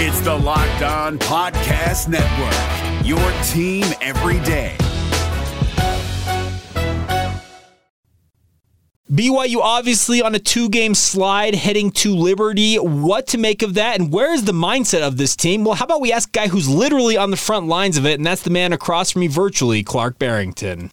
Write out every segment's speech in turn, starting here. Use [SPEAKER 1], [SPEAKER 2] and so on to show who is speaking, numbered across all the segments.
[SPEAKER 1] It's the Locked On Podcast Network, your team every day.
[SPEAKER 2] BYU obviously on a two game slide heading to Liberty. What to make of that, and where is the mindset of this team? Well, how about we ask a guy who's literally on the front lines of it, and that's the man across from me virtually, Clark Barrington.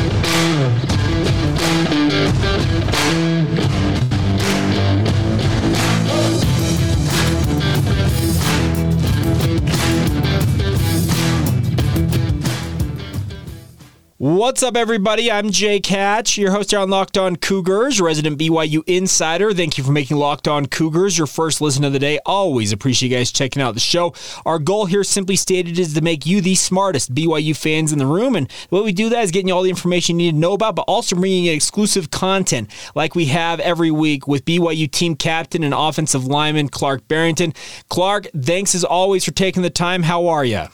[SPEAKER 2] What's up, everybody? I'm Jake Hatch, your host here on Locked On Cougars, resident BYU insider. Thank you for making Locked On Cougars your first listen of the day. Always appreciate you guys checking out the show. Our goal here, simply stated, is to make you the smartest BYU fans in the room. And the way we do that is getting you all the information you need to know about, but also bringing you exclusive content like we have every week with BYU team captain and offensive lineman Clark Barrington. Clark, thanks as always for taking the time. How are you?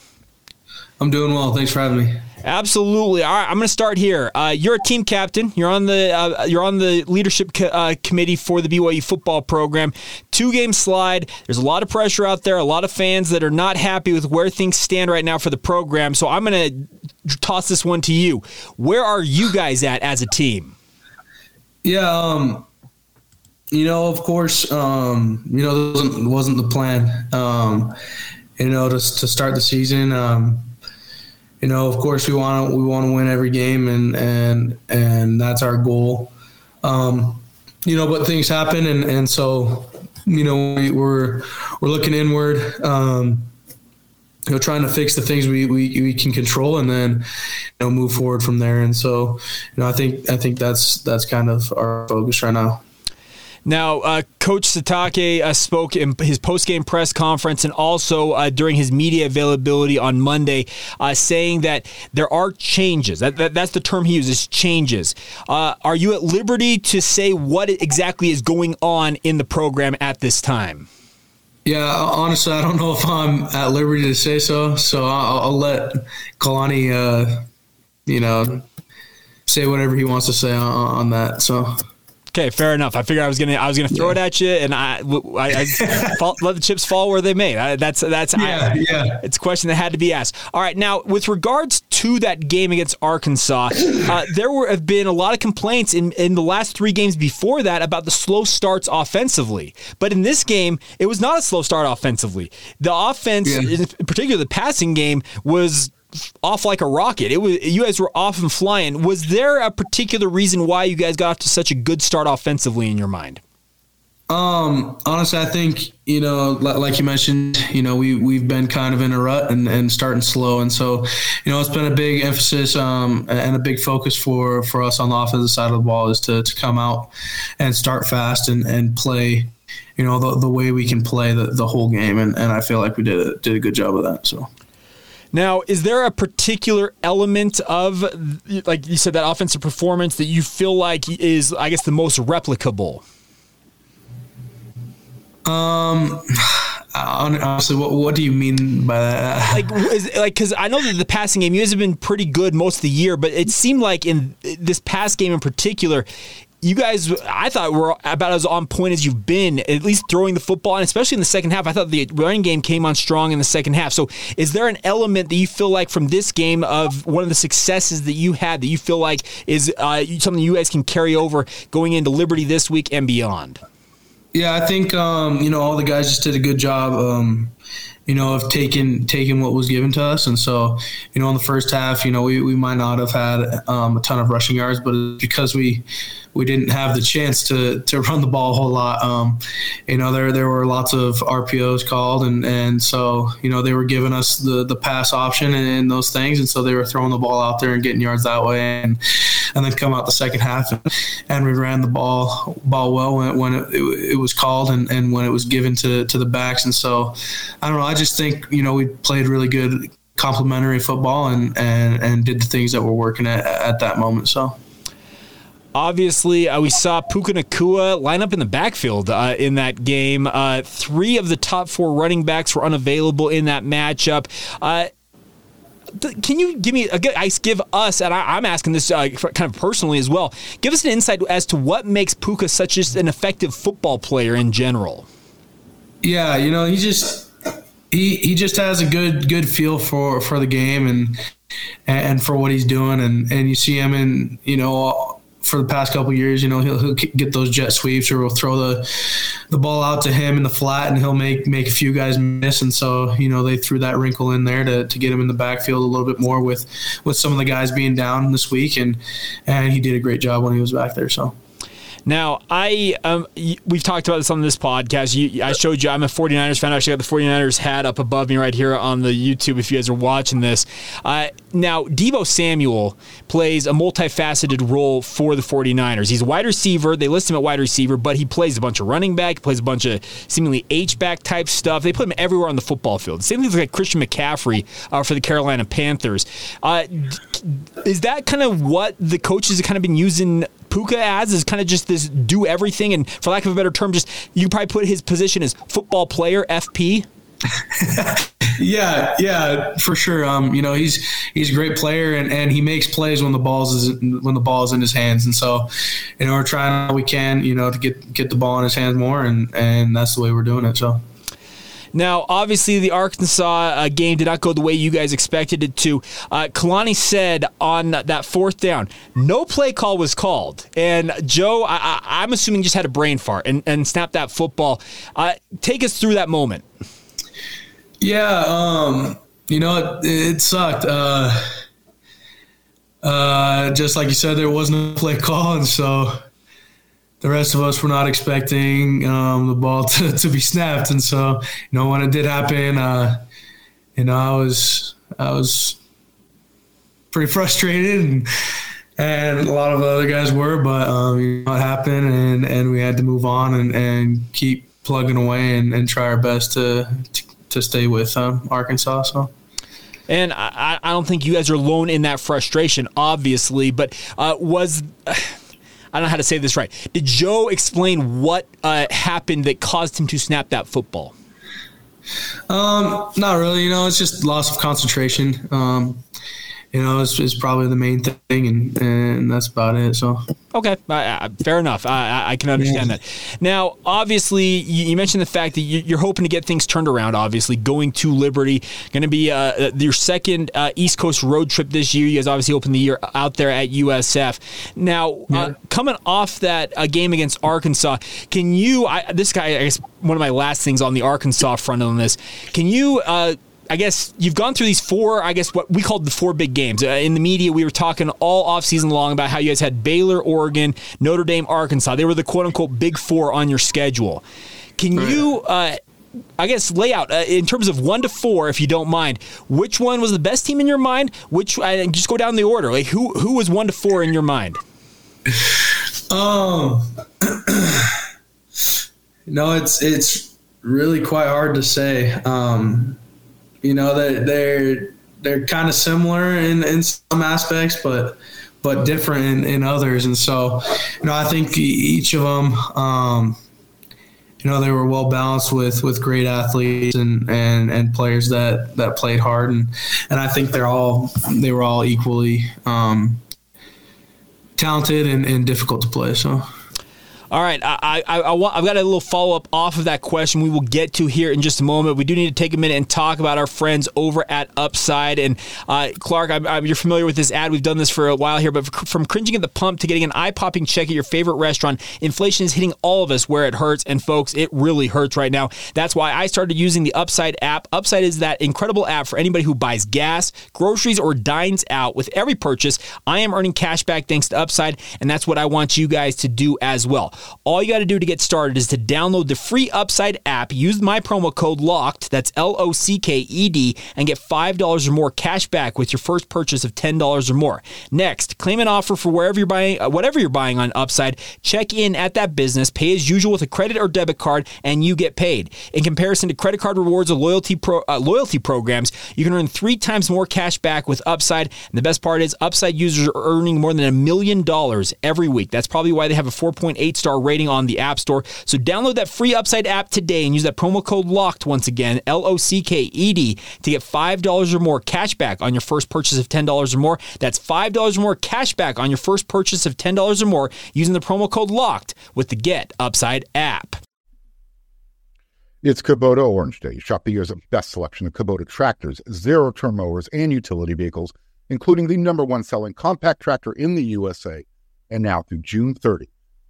[SPEAKER 3] I'm doing well. Thanks for having me.
[SPEAKER 2] Absolutely. All right, I'm going to start here. Uh, you're a team captain. You're on the uh, you're on the leadership co- uh, committee for the BYU football program. Two game slide. There's a lot of pressure out there. A lot of fans that are not happy with where things stand right now for the program. So I'm going to toss this one to you. Where are you guys at as a team?
[SPEAKER 3] Yeah. Um, you know, of course, um, you know, wasn't wasn't the plan. Um, you know, to to start the season. Um, you know, of course, we want to we want to win every game, and and and that's our goal. Um, you know, but things happen, and and so you know we, are we're looking inward. Um, you know, trying to fix the things we, we, we can control, and then you know move forward from there. And so, you know, I think I think that's that's kind of our focus right now.
[SPEAKER 2] Now, uh, Coach Sitake uh, spoke in his post-game press conference and also uh, during his media availability on Monday, uh, saying that there are changes. That, that, that's the term he uses, changes. Uh, are you at liberty to say what exactly is going on in the program at this time?
[SPEAKER 3] Yeah, honestly, I don't know if I'm at liberty to say so. So I'll, I'll let Kalani, uh, you know, say whatever he wants to say on, on that. So.
[SPEAKER 2] Okay, fair enough. I figured I was gonna I was gonna throw yeah. it at you, and I, I, I fall, let the chips fall where they may. I, that's that's
[SPEAKER 3] yeah, I, yeah.
[SPEAKER 2] It's a question that had to be asked. All right, now with regards to that game against Arkansas, uh, there were have been a lot of complaints in in the last three games before that about the slow starts offensively. But in this game, it was not a slow start offensively. The offense, yeah. in particular the passing game, was off like a rocket. It was you guys were off and flying. Was there a particular reason why you guys got to such a good start offensively in your mind?
[SPEAKER 3] Um, honestly, I think you know, like you mentioned, you know, we we've been kind of in a rut and, and starting slow, and so you know, it's been a big emphasis um, and a big focus for for us on the offensive side of the ball is to to come out and start fast and and play, you know, the, the way we can play the, the whole game, and, and I feel like we did a, did a good job of that. So.
[SPEAKER 2] Now, is there a particular element of, like you said, that offensive performance that you feel like is, I guess, the most replicable?
[SPEAKER 3] Um, honestly, what what do you mean by that?
[SPEAKER 2] Like, is, like, because I know that the passing game, you guys have been pretty good most of the year, but it seemed like in this past game in particular, you guys, I thought were about as on point as you've been, at least throwing the football, and especially in the second half. I thought the running game came on strong in the second half. So, is there an element that you feel like from this game of one of the successes that you had that you feel like is uh, something you guys can carry over going into Liberty this week and beyond?
[SPEAKER 3] Yeah, I think um, you know all the guys just did a good job. Um, you know, of taking taking what was given to us. And so, you know, in the first half, you know, we, we might not have had um, a ton of rushing yards, but because we we didn't have the chance to to run the ball a whole lot. Um, you know, there there were lots of RPOs called, and and so you know they were giving us the the pass option and, and those things, and so they were throwing the ball out there and getting yards that way, and and then come out the second half and, and we ran the ball ball well when, it, when it, it, it, was called and, and when it was given to to the backs, and so I don't know. I just think you know we played really good complementary football and and and did the things that were working at, at that moment. So.
[SPEAKER 2] Obviously, uh, we saw Puka Nacua line up in the backfield uh, in that game. Uh, three of the top four running backs were unavailable in that matchup. Uh, can you give me a good I give us and I, am asking this uh, kind of personally as well give us an insight as to what makes puka such an effective football player in general
[SPEAKER 3] yeah you know he just he he just has a good good feel for for the game and and for what he's doing and and you see him in you know for the past couple years. You know, he'll, he'll get those jet sweeps or we'll throw the the ball out to him in the flat and he'll make make a few guys miss. And so, you know, they threw that wrinkle in there to, to get him in the backfield a little bit more with with some of the guys being down this week. And and he did a great job when he was back there. So.
[SPEAKER 2] Now, I um, we've talked about this on this podcast. You, I showed you I'm a 49ers fan. I actually got the 49ers hat up above me right here on the YouTube if you guys are watching this. Uh, now, Deebo Samuel plays a multifaceted role for the 49ers. He's a wide receiver. They list him at wide receiver, but he plays a bunch of running back, he plays a bunch of seemingly H-back type stuff. They put him everywhere on the football field. Same thing like Christian McCaffrey uh, for the Carolina Panthers. Uh, is that kind of what the coaches have kind of been using Puka as is kind of just this do everything, and for lack of a better term, just you probably put his position as football player FP.
[SPEAKER 3] yeah, yeah, for sure. Um, you know, he's he's a great player and, and he makes plays when the balls is when the ball is in his hands. And so, you know, we're trying all we can, you know, to get get the ball in his hands more and and that's the way we're doing it. So
[SPEAKER 2] now, obviously, the Arkansas uh, game did not go the way you guys expected it to. Uh, Kalani said on that fourth down, no play call was called. And Joe, I, am assuming, just had a brain fart and, and snapped that football. Uh, take us through that moment.
[SPEAKER 3] Yeah, um, you know, it, it sucked. Uh, uh, just like you said, there wasn't a play call. And so the rest of us were not expecting um, the ball to, to be snapped, and so you know when it did happen, uh, you know I was I was pretty frustrated, and and a lot of other guys were, but um, you know, it happened, and and we had to move on and, and keep plugging away and, and try our best to to, to stay with um, Arkansas. So.
[SPEAKER 2] And I, I don't think you guys are alone in that frustration, obviously. But uh, was I don't know how to say this right. Did Joe explain what uh, happened that caused him to snap that football?
[SPEAKER 3] Um, not really. You know, it's just loss of concentration. Um, you know, is, is probably the main thing, and, and that's about it. So
[SPEAKER 2] okay, uh, fair enough. I, I can understand yeah. that. Now, obviously, you, you, mentioned the fact that you, are hoping to get things turned around. Obviously, going to Liberty, going to be uh, uh, your second uh, East Coast road trip this year. You guys obviously opened the year out there at USF. Now, uh, yeah. coming off that uh, game against Arkansas, can you? I, this guy, I guess, one of my last things on the Arkansas front on this. Can you? I guess you've gone through these four, I guess what we called the four big games. Uh, in the media, we were talking all off season long about how you guys had Baylor, Oregon, Notre Dame, Arkansas. They were the quote unquote big four on your schedule. Can you, uh, I guess, lay out uh, in terms of one to four, if you don't mind, which one was the best team in your mind? Which, uh, just go down the order. Like who, who was one to four in your mind?
[SPEAKER 3] Um, no, it's, it's really quite hard to say. Um, you know that they're they're kind of similar in, in some aspects, but but different in, in others. And so, you know, I think each of them, um, you know, they were well balanced with with great athletes and, and, and players that, that played hard, and and I think they're all they were all equally um, talented and, and difficult to play. So.
[SPEAKER 2] All right, I, I, I, want, I've got a little follow up off of that question we will get to here in just a moment. We do need to take a minute and talk about our friends over at Upside. And uh, Clark, I'm, I'm, you're familiar with this ad. We've done this for a while here, but from cringing at the pump to getting an eye popping check at your favorite restaurant, inflation is hitting all of us where it hurts. And folks, it really hurts right now. That's why I started using the Upside app. Upside is that incredible app for anybody who buys gas, groceries, or dines out. With every purchase, I am earning cash back thanks to Upside, and that's what I want you guys to do as well. All you got to do to get started is to download the free Upside app, use my promo code LOCKED, that's L O C K E D, and get $5 or more cash back with your first purchase of $10 or more. Next, claim an offer for wherever you're buying, uh, whatever you're buying on Upside. Check in at that business, pay as usual with a credit or debit card, and you get paid. In comparison to credit card rewards or loyalty pro, uh, loyalty programs, you can earn three times more cash back with Upside. And the best part is, Upside users are earning more than a million dollars every week. That's probably why they have a 4.8 star rating on the App Store. So download that free Upside app today and use that promo code LOCKED once again, L O C K E D, to get $5 or more cash back on your first purchase of $10 or more. That's $5 or more cash back on your first purchase of $10 or more using the promo code LOCKED with the Get Upside app.
[SPEAKER 4] It's Kubota Orange Day. Shop the year's best selection of Kubota tractors, zero turn mowers, and utility vehicles, including the number one selling compact tractor in the USA. And now through June 30,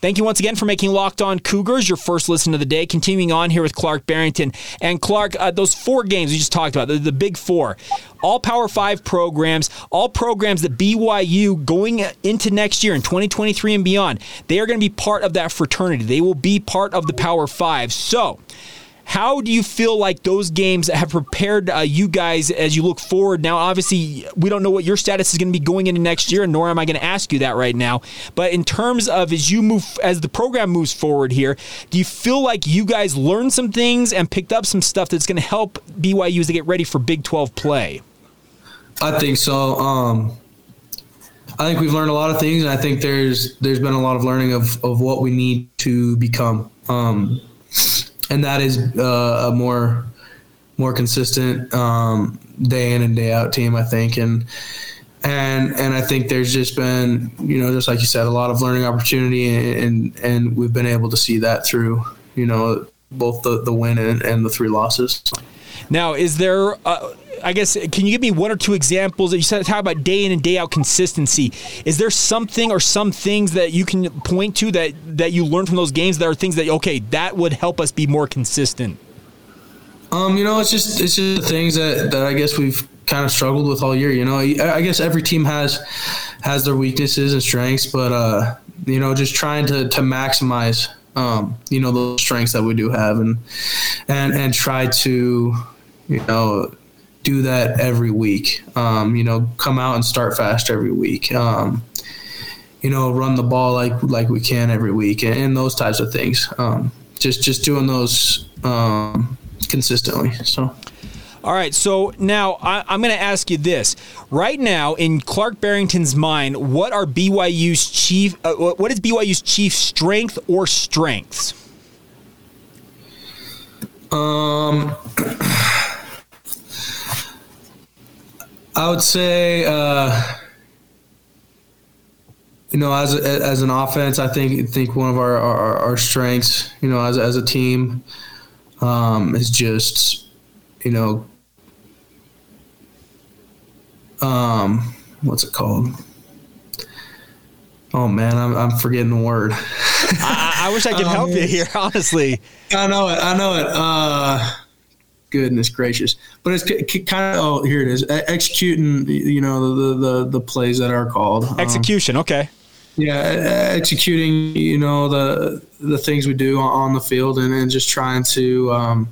[SPEAKER 2] Thank you once again for making Locked On Cougars your first listen of the day. Continuing on here with Clark Barrington. And Clark, uh, those four games we just talked about, the, the big four, all Power Five programs, all programs that BYU going into next year in 2023 and beyond, they are going to be part of that fraternity. They will be part of the Power Five. So, how do you feel like those games have prepared uh, you guys as you look forward? Now, obviously, we don't know what your status is going to be going into next year, nor am I going to ask you that right now. But in terms of as you move, as the program moves forward here, do you feel like you guys learned some things and picked up some stuff that's going to help BYU's to get ready for Big 12 play?
[SPEAKER 3] I think so. Um, I think we've learned a lot of things, and I think there's there's been a lot of learning of, of what we need to become. Um, and that is uh, a more more consistent um, day in and day out team, I think, and and and I think there's just been you know just like you said a lot of learning opportunity and and we've been able to see that through you know both the the win and, and the three losses.
[SPEAKER 2] Now, is there? Uh, I guess can you give me one or two examples that you said talk about day in and day out consistency? Is there something or some things that you can point to that that you learned from those games that are things that okay that would help us be more consistent?
[SPEAKER 3] Um, you know, it's just it's just the things that that I guess we've kind of struggled with all year. You know, I guess every team has has their weaknesses and strengths, but uh, you know, just trying to to maximize um, you know, those strengths that we do have and and and try to you know do that every week. Um, you know, come out and start fast every week. Um, you know, run the ball like like we can every week, and, and those types of things. Um, just just doing those um, consistently. So.
[SPEAKER 2] All right, so now I, am going to ask you this. Right now, in Clark Barrington's mind, what are BYU's chief? Uh, what is BYU's chief strength or strengths?
[SPEAKER 3] Um, I would say, uh, you know, as as an offense, I think think one of our, our, our strengths, you know, as as a team, um, is just, you know, um, what's it called? Oh man, I'm, I'm forgetting the word.
[SPEAKER 2] I, I, wish I could um, help you here, honestly.
[SPEAKER 3] I know it. I know it. Uh, goodness gracious! But it's kind of oh here it is executing you know the the the plays that are called
[SPEAKER 2] um, execution. Um, okay.
[SPEAKER 3] Yeah, executing you know the the things we do on the field and, and just trying to um,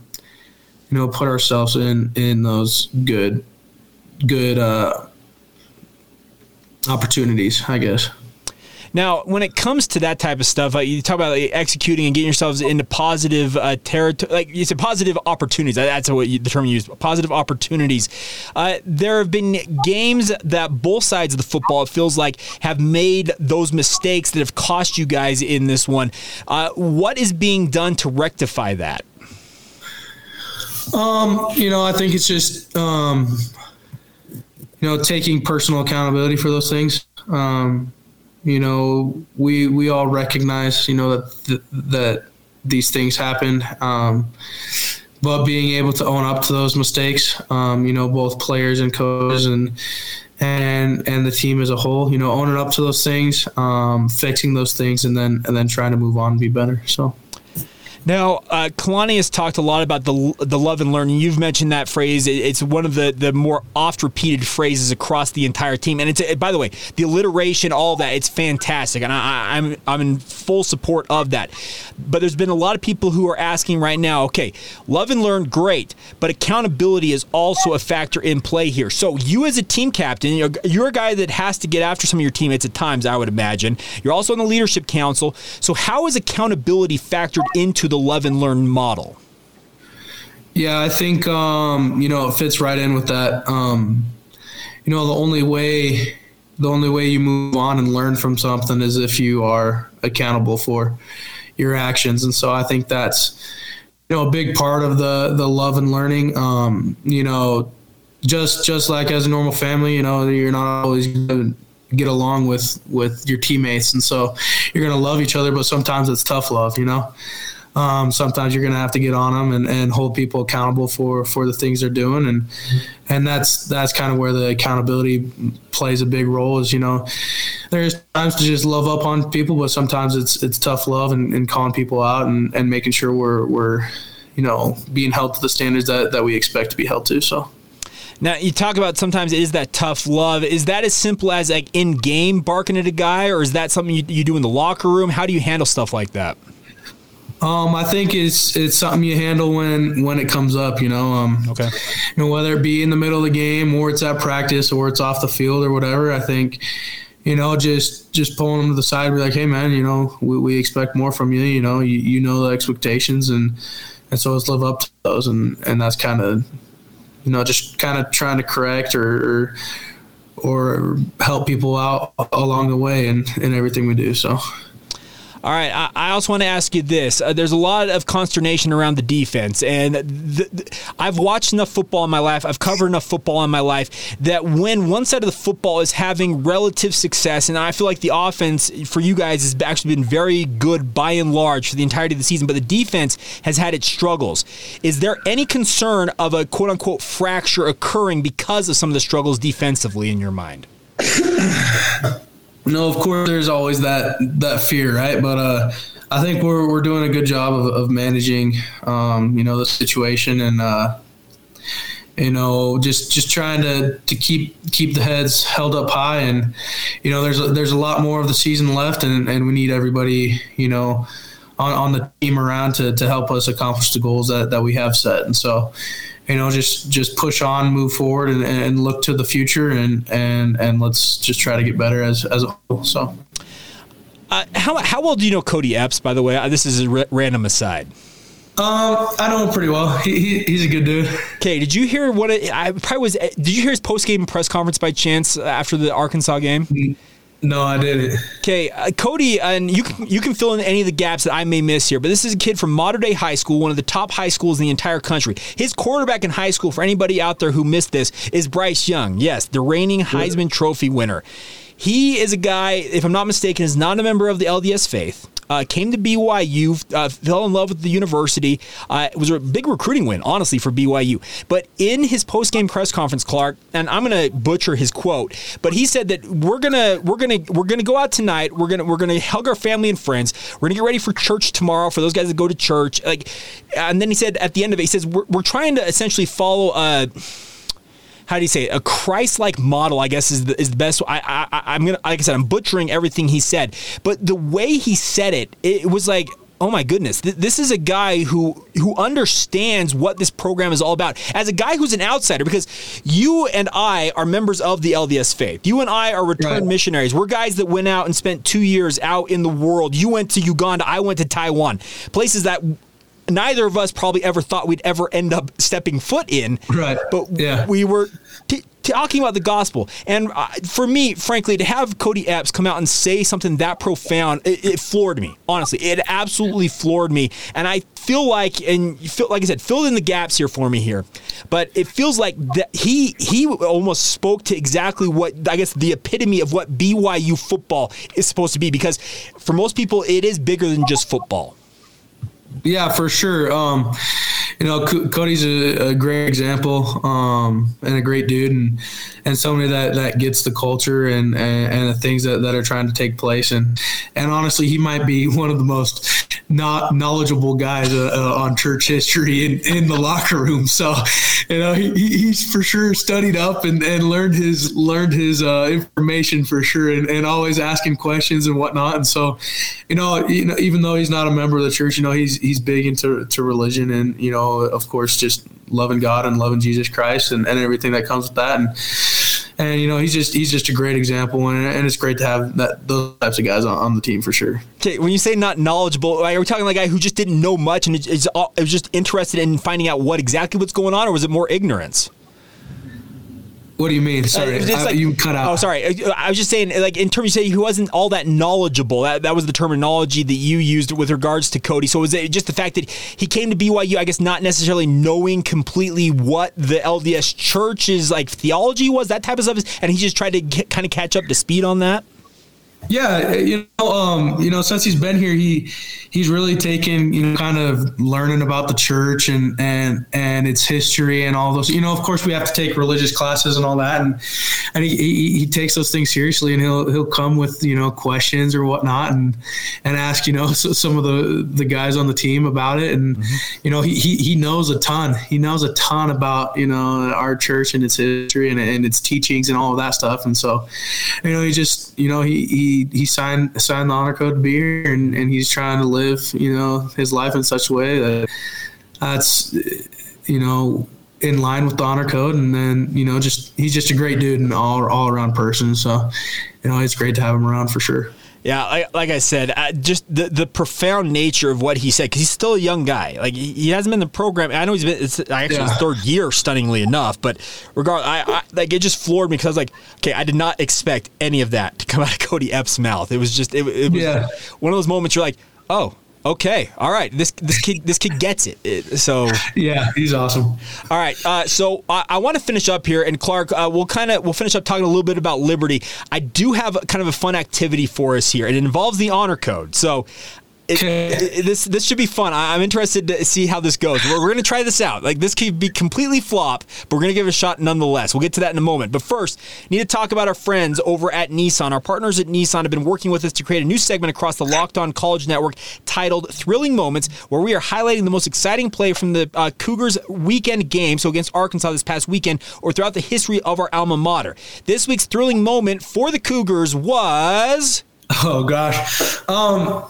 [SPEAKER 3] you know put ourselves in in those good good uh, opportunities, I guess.
[SPEAKER 2] Now, when it comes to that type of stuff, uh, you talk about like, executing and getting yourselves into positive uh, territory, like you said, positive opportunities. That's what you, the term you use, positive opportunities. Uh, there have been games that both sides of the football, it feels like, have made those mistakes that have cost you guys in this one. Uh, what is being done to rectify that?
[SPEAKER 3] Um, you know, I think it's just um, you know taking personal accountability for those things. Um, you know, we we all recognize, you know, that th- that these things happen. Um, but being able to own up to those mistakes, um, you know, both players and coaches, and and and the team as a whole. You know, owning up to those things, um, fixing those things, and then and then trying to move on and be better. So.
[SPEAKER 2] Now, uh, Kalani has talked a lot about the the love and learning. You've mentioned that phrase. It's one of the, the more oft repeated phrases across the entire team. And it's by the way, the alliteration, all that, it's fantastic, and I, I'm I'm in full support of that. But there's been a lot of people who are asking right now. Okay, love and learn, great, but accountability is also a factor in play here. So you as a team captain, you're, you're a guy that has to get after some of your teammates at times. I would imagine you're also on the leadership council. So how is accountability factored into the the love and learn model?
[SPEAKER 3] Yeah, I think um, you know it fits right in with that. Um, you know, the only way the only way you move on and learn from something is if you are accountable for your actions, and so I think that's you know a big part of the the love and learning. Um, you know, just just like as a normal family, you know, you're not always gonna get along with with your teammates, and so you're gonna love each other, but sometimes it's tough love, you know um, sometimes you're going to have to get on them and, and hold people accountable for, for the things they're doing. And, and that's, that's kind of where the accountability plays a big role is, you know, there's times to just love up on people, but sometimes it's, it's tough love and, and calling people out and, and making sure we're, we're, you know, being held to the standards that, that we expect to be held to. So.
[SPEAKER 2] Now you talk about sometimes it is that tough love. Is that as simple as like in game barking at a guy, or is that something you, you do in the locker room? How do you handle stuff like that?
[SPEAKER 3] Um, I think it's it's something you handle when when it comes up. You know, um,
[SPEAKER 2] okay.
[SPEAKER 3] You know, whether it be in the middle of the game or it's at practice or it's off the field or whatever. I think, you know, just just pulling them to the side, and be like, hey man, you know, we, we expect more from you. You know, you, you know the expectations, and and so let's live up to those, and and that's kind of, you know, just kind of trying to correct or, or or help people out along the way and in everything we do. So.
[SPEAKER 2] All right. I, I also want to ask you this. Uh, there's a lot of consternation around the defense, and the, the, I've watched enough football in my life. I've covered enough football in my life that when one side of the football is having relative success, and I feel like the offense for you guys has actually been very good by and large for the entirety of the season, but the defense has had its struggles. Is there any concern of a quote unquote fracture occurring because of some of the struggles defensively in your mind?
[SPEAKER 3] No, of course, there's always that that fear, right? But uh, I think we're we're doing a good job of, of managing, um, you know, the situation and uh, you know just just trying to to keep keep the heads held up high and you know there's a, there's a lot more of the season left and and we need everybody you know on, on the team around to to help us accomplish the goals that that we have set and so you know, just just push on, move forward, and, and look to the future, and and and let's just try to get better as as a whole. So.
[SPEAKER 2] Uh, how, how well do you know Cody Epps, by the way? Uh, this is a r- random aside.
[SPEAKER 3] Um, I know him pretty well. He, he, he's a good dude.
[SPEAKER 2] Okay, did you hear what it, I probably was? Did you hear his post game press conference by chance after the Arkansas game?
[SPEAKER 3] Mm-hmm. No, I didn't.
[SPEAKER 2] Okay, uh, Cody, and you can you can fill in any of the gaps that I may miss here, but this is a kid from Mater Dei High School, one of the top high schools in the entire country. His quarterback in high school, for anybody out there who missed this, is Bryce Young. Yes, the reigning Heisman Trophy winner. He is a guy, if I'm not mistaken, is not a member of the LDS faith uh, came to BYU, uh, fell in love with the university. Uh, it was a big recruiting win, honestly, for BYU. But in his post game press conference, Clark, and I'm going to butcher his quote, but he said that we're gonna we're gonna we're gonna go out tonight. We're gonna we're gonna hug our family and friends. We're gonna get ready for church tomorrow for those guys that go to church. Like, and then he said at the end of it, he says we're, we're trying to essentially follow. Uh, how do you say it? a Christ-like model? I guess is the, is the best. I, I I'm gonna like I said I'm butchering everything he said, but the way he said it, it was like oh my goodness this is a guy who who understands what this program is all about as a guy who's an outsider because you and i are members of the lds faith you and i are returned right. missionaries we're guys that went out and spent two years out in the world you went to uganda i went to taiwan places that neither of us probably ever thought we'd ever end up stepping foot in.
[SPEAKER 3] Right.
[SPEAKER 2] But yeah. we were t- talking about the gospel. And uh, for me, frankly, to have Cody Epps come out and say something that profound, it, it, floored me. Honestly, it absolutely floored me. And I feel like, and feel like I said, filled in the gaps here for me here. But it feels like that he he almost spoke to exactly what I guess the epitome of what BYU football is supposed to be. Because for most people, it is bigger than just football.
[SPEAKER 3] Yeah, for sure. Um, you know, Cody's a, a great example um, and a great dude, and and somebody that, that gets the culture and, and, and the things that, that are trying to take place. And and honestly, he might be one of the most not knowledgeable guys uh, uh, on church history in, in the locker room. So, you know, he, he's for sure studied up and, and learned his learned his uh, information for sure, and, and always asking questions and whatnot. And so, you know, you know, even though he's not a member of the church, you know, he's he's big into to religion, and you know, of course, just loving God and loving Jesus Christ and, and everything that comes with that. And and you know he's just he's just a great example, and, and it's great to have that those types of guys on, on the team for sure.
[SPEAKER 2] Okay, when you say not knowledgeable, are we talking like a guy who just didn't know much and is, is just interested in finding out what exactly what's going on, or was it more ignorance?
[SPEAKER 3] What do you mean? Sorry, uh, I, like, you cut out.
[SPEAKER 2] Oh, sorry. I was just saying, like in terms, you say he wasn't all that knowledgeable. That that was the terminology that you used with regards to Cody. So was it just the fact that he came to BYU? I guess not necessarily knowing completely what the LDS Church's like theology was, that type of stuff, and he just tried to get, kind of catch up to speed on that.
[SPEAKER 3] Yeah, you know, um, you know, since he's been here, he he's really taken, you know, kind of learning about the church and and and its history and all those. You know, of course, we have to take religious classes and all that, and and he, he, he takes those things seriously, and he'll he'll come with you know questions or whatnot, and and ask you know some of the the guys on the team about it, and mm-hmm. you know, he, he he knows a ton. He knows a ton about you know our church and its history and, and its teachings and all of that stuff, and so you know, he just you know he he he signed signed the honor code to be here, and, and he's trying to live you know his life in such a way that that's you know in line with the honor code, and then you know just he's just a great dude and all all around person. So you know it's great to have him around for sure.
[SPEAKER 2] Yeah, like, like I said, uh, just the, the profound nature of what he said because he's still a young guy. Like he, he, hasn't been in the program. I know he's been. It's actually yeah. his third year, stunningly enough. But regardless, I, I, like it just floored me because I was like, okay, I did not expect any of that to come out of Cody Epps' mouth. It was just it, it was yeah. one of those moments you're like, oh, Okay, all right. This this kid this kid gets it. So
[SPEAKER 3] yeah, he's awesome.
[SPEAKER 2] All right, uh, so I, I want to finish up here, and Clark, uh, we'll kind of we'll finish up talking a little bit about Liberty. I do have kind of a fun activity for us here. It involves the honor code. So it, it, this this should be fun. I, am interested to see how this goes. We're, we're going to try this out. Like this could be completely flop, but we're going to give it a shot nonetheless. We'll get to that in a moment. But first, need to talk about our friends over at Nissan. Our partners at Nissan have been working with us to create a new segment across the Locked On College Network titled "Thrilling Moments," where we are highlighting the most exciting play from the uh, Cougars' weekend game, so against Arkansas this past weekend, or throughout the history of our alma mater. This week's thrilling moment for the Cougars was.
[SPEAKER 3] Oh gosh. Um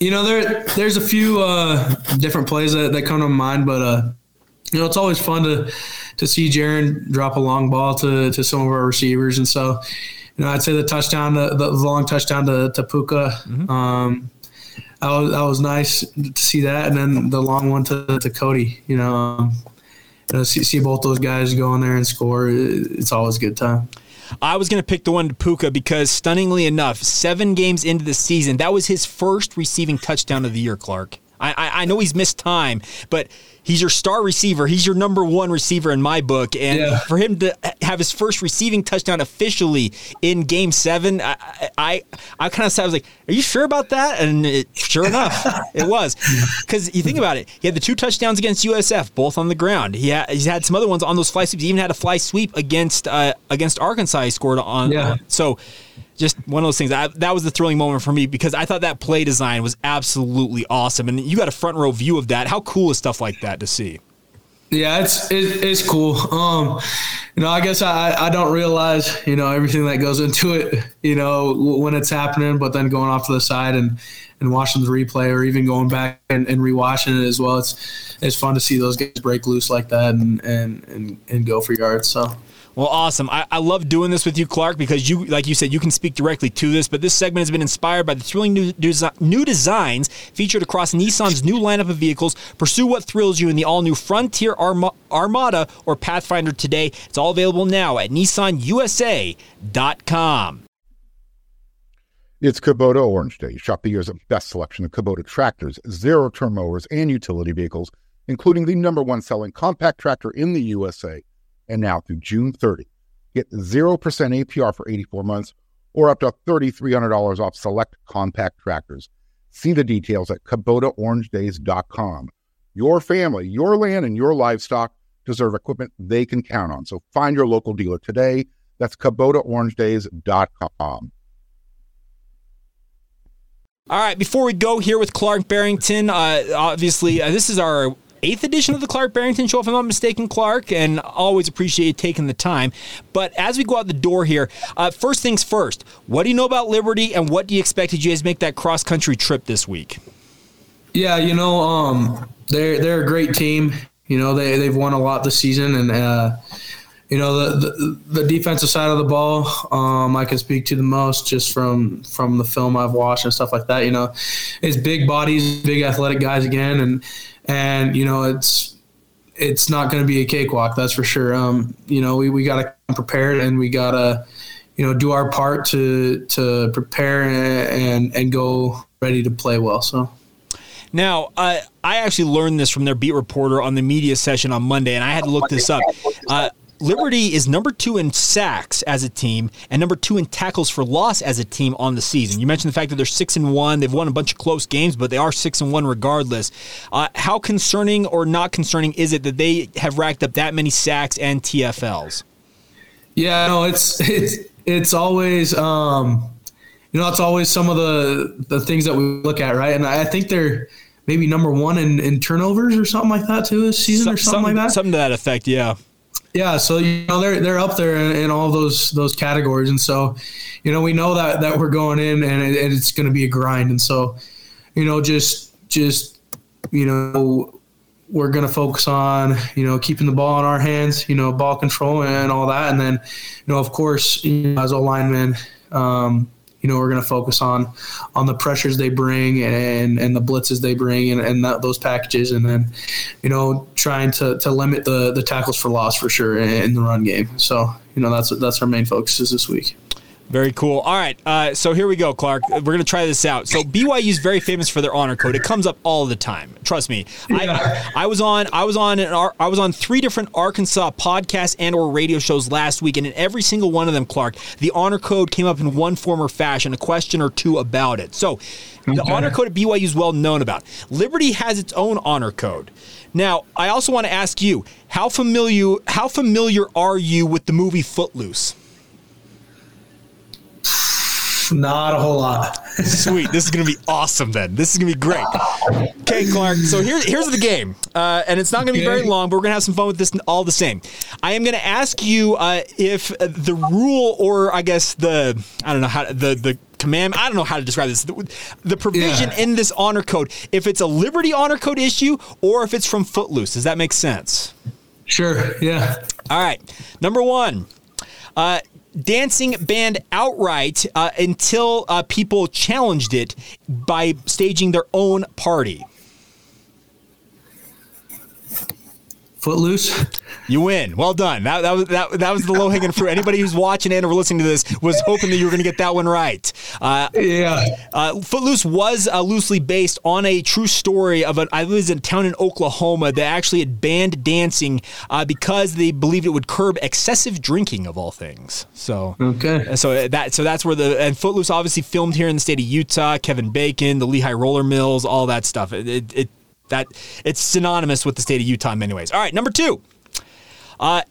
[SPEAKER 3] you know, there there's a few uh, different plays that, that come to mind, but uh, you know, it's always fun to to see Jaren drop a long ball to, to some of our receivers, and so you know, I'd say the touchdown, the, the long touchdown to, to Puka. Mm-hmm. Um, that was, that was nice to see that, and then the long one to, to Cody. You know, um, you know, see, see both those guys go in there and score. It's always a good time.
[SPEAKER 2] I was going to pick the one to Puka because, stunningly enough, seven games into the season, that was his first receiving touchdown of the year, Clark. I, I, I know he's missed time, but he's your star receiver. He's your number one receiver in my book. And yeah. for him to have his first receiving touchdown officially in Game Seven, I I, I kind of said, I was like, "Are you sure about that?" And it, sure enough, it was. Because you think about it, he had the two touchdowns against USF, both on the ground. He had, he's had some other ones on those fly sweeps. He even had a fly sweep against uh, against Arkansas. He scored on. Yeah. so just one of those things. I, that was the thrilling moment for me because I thought that play design was absolutely awesome, and you got a front row view of that. How cool is stuff like that to see?
[SPEAKER 3] Yeah, it's it, it's cool. Um, you know, I guess I, I don't realize you know everything that goes into it. You know when it's happening, but then going off to the side and and watching the replay, or even going back and, and rewatching it as well. It's it's fun to see those guys break loose like that and and and, and go for yards. So
[SPEAKER 2] well, awesome. I, I love doing this with you, Clark, because you, like you said, you can speak directly to this. But this segment has been inspired by the thrilling new, new designs featured across Nissan's new lineup of vehicles. Pursue what thrills you in the all new Frontier Arma- Armada or Pathfinder today. It's all available now at NissanUSA.com.
[SPEAKER 4] It's Kubota Orange Day. Shop the year's best selection of Kubota tractors, zero turn mowers, and utility vehicles, including the number one selling compact tractor in the USA and now through June 30. Get 0% APR for 84 months or up to $3,300 off select compact tractors. See the details at KubotaOrangeDays.com. Your family, your land, and your livestock deserve equipment they can count on. So find your local dealer today. That's KubotaOrangeDays.com.
[SPEAKER 2] All right, before we go here with Clark Barrington, uh, obviously, uh, this is our eighth edition of the Clark Barrington Show, if I'm not mistaken, Clark, and always appreciate taking the time. But as we go out the door here, uh, first things first, what do you know about Liberty, and what do you expect Did you guys make that cross country trip this week?
[SPEAKER 3] Yeah, you know, um, they're they're a great team. You know, they they've won a lot this season, and uh, you know the, the, the defensive side of the ball, um, I can speak to the most just from from the film I've watched and stuff like that. You know, it's big bodies, big athletic guys again, and and you know it's it's not going to be a cakewalk, that's for sure. Um, you know, we, we got to come prepared and we got to you know do our part to to prepare and, and go ready to play well. So.
[SPEAKER 2] Now, uh, I actually learned this from their beat reporter on the media session on Monday, and I had to look this up. Uh, Liberty is number two in sacks as a team and number two in tackles for loss as a team on the season. You mentioned the fact that they're six and one. They've won a bunch of close games, but they are six and one regardless. Uh, how concerning or not concerning is it that they have racked up that many sacks and TFLs?
[SPEAKER 3] Yeah, no, it's it's it's always um, you know it's always some of the the things that we look at, right? And I think they're maybe number one in, in turnovers or something like that too this season or something,
[SPEAKER 2] something
[SPEAKER 3] like that.
[SPEAKER 2] Something to that effect, yeah.
[SPEAKER 3] Yeah, so you know they're they're up there in, in, all those those categories, and so you know we know that that we're going in and, it, and it's going to be a grind, and so you know just just you know we're going to focus on you know keeping the ball in our hands, you know ball control and all that, and then you know of course you know, as a lineman. Um, you know, we're going to focus on on the pressures they bring and and the blitzes they bring and, and that, those packages, and then you know, trying to, to limit the the tackles for loss for sure in, in the run game. So you know, that's that's our main focuses this week.
[SPEAKER 2] Very cool. All right, uh, so here we go, Clark. We're gonna try this out. So BYU is very famous for their honor code. It comes up all the time. Trust me. I, I was on I was on an, I was on three different Arkansas podcasts and or radio shows last week, and in every single one of them, Clark, the honor code came up in one form or fashion, a question or two about it. So the honor code at BYU is well known about. Liberty has its own honor code. Now, I also want to ask you, how familiar how familiar are you with the movie Footloose?
[SPEAKER 3] Not a whole lot.
[SPEAKER 2] Sweet. This is going to be awesome then. This is going to be great. Okay, Clark. So here, here's the game. Uh, and it's not going to be very long, but we're going to have some fun with this all the same. I am going to ask you uh, if the rule or I guess the, I don't know how, the, the, command. I don't know how to describe this. The, the provision yeah. in this honor code, if it's a Liberty honor code issue or if it's from Footloose. Does that make sense?
[SPEAKER 3] Sure. Yeah.
[SPEAKER 2] All right. Number one. Uh, dancing banned outright uh, until uh, people challenged it by staging their own party.
[SPEAKER 3] Footloose.
[SPEAKER 2] You win. Well done. That, that was that, that was the low hanging fruit. Anybody who's watching and or listening to this was hoping that you were going to get that one right.
[SPEAKER 3] Uh, yeah.
[SPEAKER 2] Uh, Footloose was uh, loosely based on a true story of an I was in a town in Oklahoma that actually had banned dancing uh, because they believed it would curb excessive drinking of all things. So
[SPEAKER 3] okay.
[SPEAKER 2] So that so that's where the and Footloose obviously filmed here in the state of Utah. Kevin Bacon, the Lehi Roller Mills, all that stuff. It, it, it that it's synonymous with the state of Utah in many ways. All right, number two. Uh,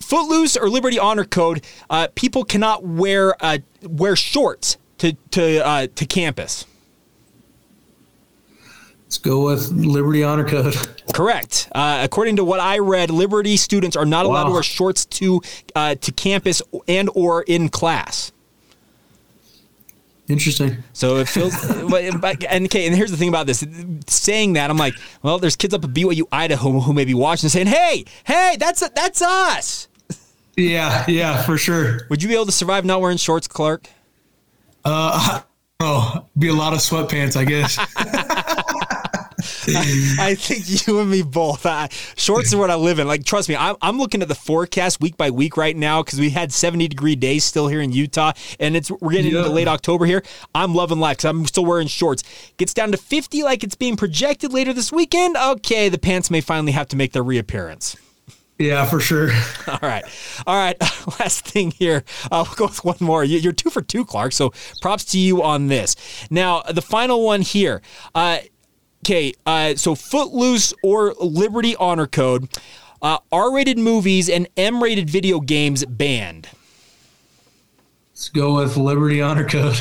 [SPEAKER 2] Footloose or Liberty Honor Code, uh, people cannot wear uh, wear shorts to to uh, to campus.
[SPEAKER 3] Let's go with Liberty Honor Code.
[SPEAKER 2] Correct. Uh, according to what I read, Liberty students are not allowed wow. to wear shorts to uh, to campus and or in class.
[SPEAKER 3] Interesting.
[SPEAKER 2] So it feels, but, and okay, and here's the thing about this: saying that, I'm like, well, there's kids up at BYU Idaho who may be watching, saying, "Hey, hey, that's that's us."
[SPEAKER 3] Yeah, yeah, for sure.
[SPEAKER 2] Would you be able to survive not wearing shorts, Clark?
[SPEAKER 3] Uh, oh, be a lot of sweatpants, I guess.
[SPEAKER 2] I think you and me both. Shorts are what I live in. Like, trust me, I'm, I'm looking at the forecast week by week right now because we had 70 degree days still here in Utah, and it's we're getting yeah. into late October here. I'm loving life because I'm still wearing shorts. Gets down to 50 like it's being projected later this weekend. Okay, the pants may finally have to make their reappearance.
[SPEAKER 3] Yeah, for sure.
[SPEAKER 2] All right. All right. Last thing here. Uh, we'll go with one more. You're two for two, Clark. So props to you on this. Now, the final one here. Uh, Okay, uh, so Footloose or Liberty Honor Code, uh, R-rated movies and M-rated video games banned.
[SPEAKER 3] Let's go with Liberty Honor Code.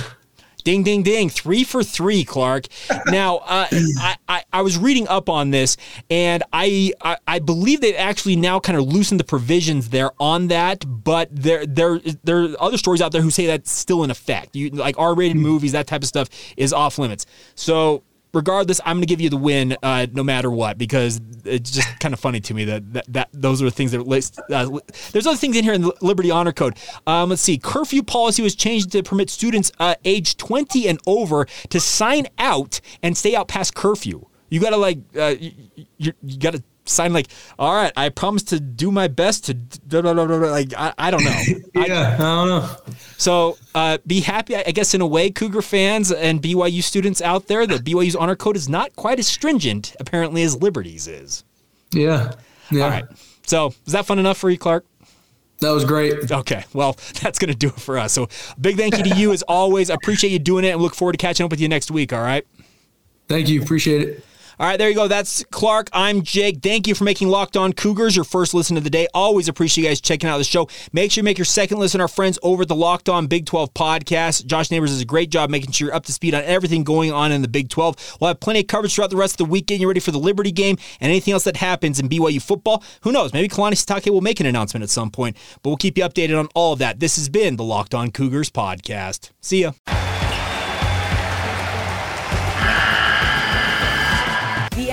[SPEAKER 2] Ding, ding, ding. Three for three, Clark. Now, uh, I, I, I, was reading up on this, and I, I, I believe they've actually now kind of loosened the provisions there on that, but there, there, there are other stories out there who say that's still in effect. You, like R rated movies, that type of stuff is off limits. So regardless, I'm going to give you the win uh, no matter what because it's just kind of funny to me that, that, that those are the things that list. Uh, there's other things in here in the Liberty Honor Code. Um, let's see. Curfew policy was changed to permit students uh, age 20 and over to sign out and stay out past curfew. You got to like uh, you, you got to sign like, all right, I promise to do my best to blah, blah, blah, like I, I don't know.
[SPEAKER 3] yeah, I, I, don't know.
[SPEAKER 2] So uh, be happy, I guess, in a way, Cougar fans and BYU students out there, that BYU's honor code is not quite as stringent apparently as Liberty's is.
[SPEAKER 3] Yeah. Yeah.
[SPEAKER 2] All right. So is that fun enough for you, Clark?
[SPEAKER 3] That was great.
[SPEAKER 2] Okay. Well, that's going to do it for us. So big thank you to you as always. I appreciate you doing it and look forward to catching up with you next week. All right.
[SPEAKER 3] Thank you. Appreciate it.
[SPEAKER 2] All right, there you go. That's Clark. I'm Jake. Thank you for making Locked On Cougars your first listen of the day. Always appreciate you guys checking out the show. Make sure you make your second listen our friends over at the Locked On Big 12 podcast. Josh Neighbors does a great job making sure you're up to speed on everything going on in the Big 12. We'll have plenty of coverage throughout the rest of the weekend. You're ready for the Liberty game and anything else that happens in BYU football. Who knows? Maybe Kalani Sitake will make an announcement at some point, but we'll keep you updated on all of that. This has been the Locked On Cougars podcast. See ya.